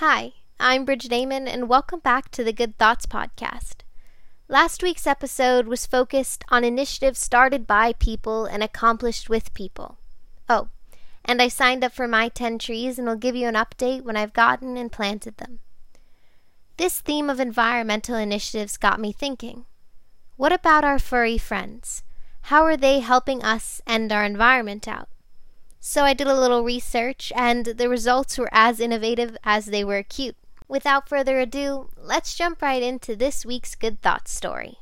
Hi, I'm Bridget Damon, and welcome back to the Good Thoughts Podcast. Last week's episode was focused on initiatives started by people and accomplished with people. Oh, and I signed up for my 10 trees and will give you an update when I've gotten and planted them. This theme of environmental initiatives got me thinking. What about our furry friends? How are they helping us and our environment out? So I did a little research, and the results were as innovative as they were cute. Without further ado, let's jump right into this week's Good Thoughts story.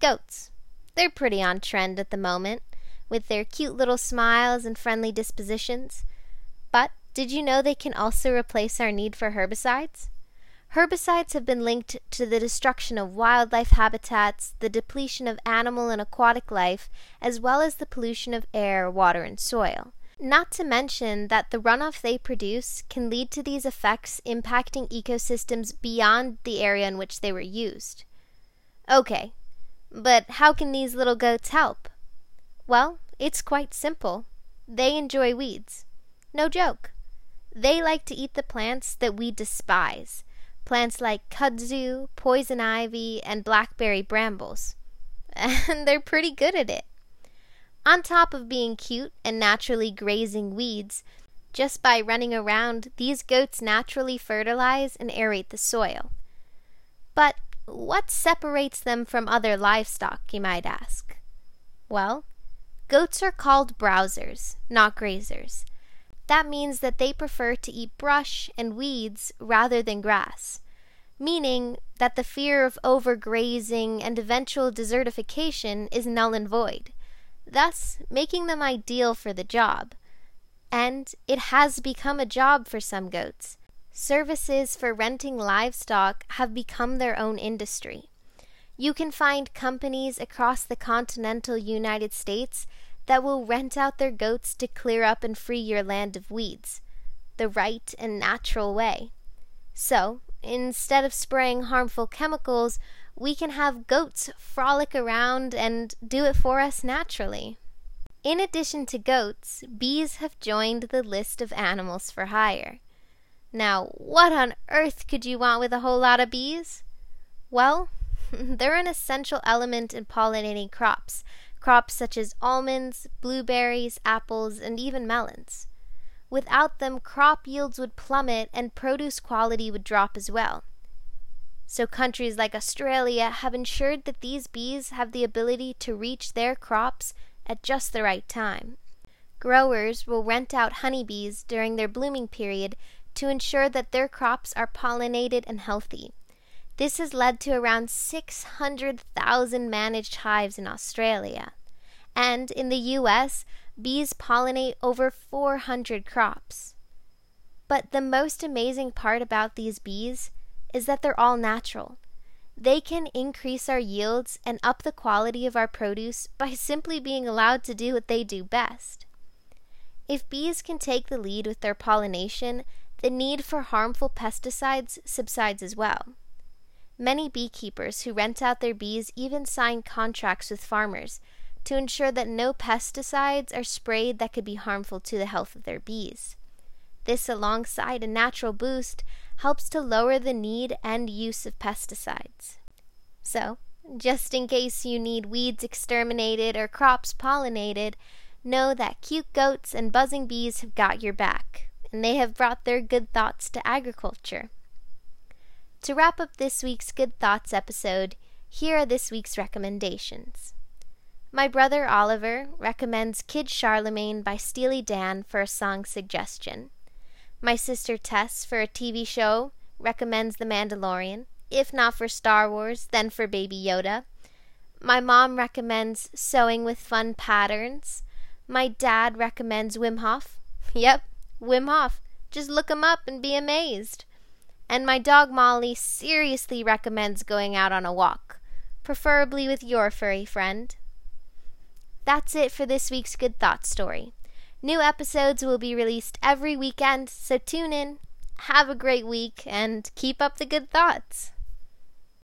Goats. They're pretty on trend at the moment, with their cute little smiles and friendly dispositions. But did you know they can also replace our need for herbicides? Herbicides have been linked to the destruction of wildlife habitats, the depletion of animal and aquatic life, as well as the pollution of air, water, and soil. Not to mention that the runoff they produce can lead to these effects impacting ecosystems beyond the area in which they were used. Okay, but how can these little goats help? Well, it's quite simple. They enjoy weeds. No joke. They like to eat the plants that we despise plants like kudzu, poison ivy, and blackberry brambles. And they're pretty good at it. On top of being cute and naturally grazing weeds, just by running around, these goats naturally fertilize and aerate the soil. But what separates them from other livestock, you might ask? Well, goats are called browsers, not grazers, that means that they prefer to eat brush and weeds rather than grass, meaning that the fear of overgrazing and eventual desertification is null and void, thus making them ideal for the job. And it has become a job for some goats. Services for renting livestock have become their own industry. You can find companies across the continental United States that will rent out their goats to clear up and free your land of weeds, the right and natural way. So, instead of spraying harmful chemicals, we can have goats frolic around and do it for us naturally. In addition to goats, bees have joined the list of animals for hire. Now, what on earth could you want with a whole lot of bees? Well, they're an essential element in pollinating crops, crops such as almonds, blueberries, apples, and even melons. Without them, crop yields would plummet and produce quality would drop as well. So, countries like Australia have ensured that these bees have the ability to reach their crops at just the right time. Growers will rent out honeybees during their blooming period to ensure that their crops are pollinated and healthy. This has led to around 600,000 managed hives in Australia. And in the US, bees pollinate over 400 crops. But the most amazing part about these bees is that they're all natural. They can increase our yields and up the quality of our produce by simply being allowed to do what they do best. If bees can take the lead with their pollination, the need for harmful pesticides subsides as well. Many beekeepers who rent out their bees even sign contracts with farmers to ensure that no pesticides are sprayed that could be harmful to the health of their bees. This, alongside a natural boost, helps to lower the need and use of pesticides. So, just in case you need weeds exterminated or crops pollinated, know that cute goats and buzzing bees have got your back, and they have brought their good thoughts to agriculture. To wrap up this week's Good Thoughts episode, here are this week's recommendations. My brother Oliver recommends Kid Charlemagne by Steely Dan for a song suggestion. My sister Tess for a TV show recommends The Mandalorian, if not for Star Wars, then for Baby Yoda. My mom recommends Sewing with Fun Patterns. My dad recommends Wim Hof. Yep, Wim Hof. Just look him up and be amazed and my dog Molly seriously recommends going out on a walk, preferably with your furry friend. That's it for this week's Good Thought story. New episodes will be released every weekend, so tune in. Have a great week and keep up the good thoughts.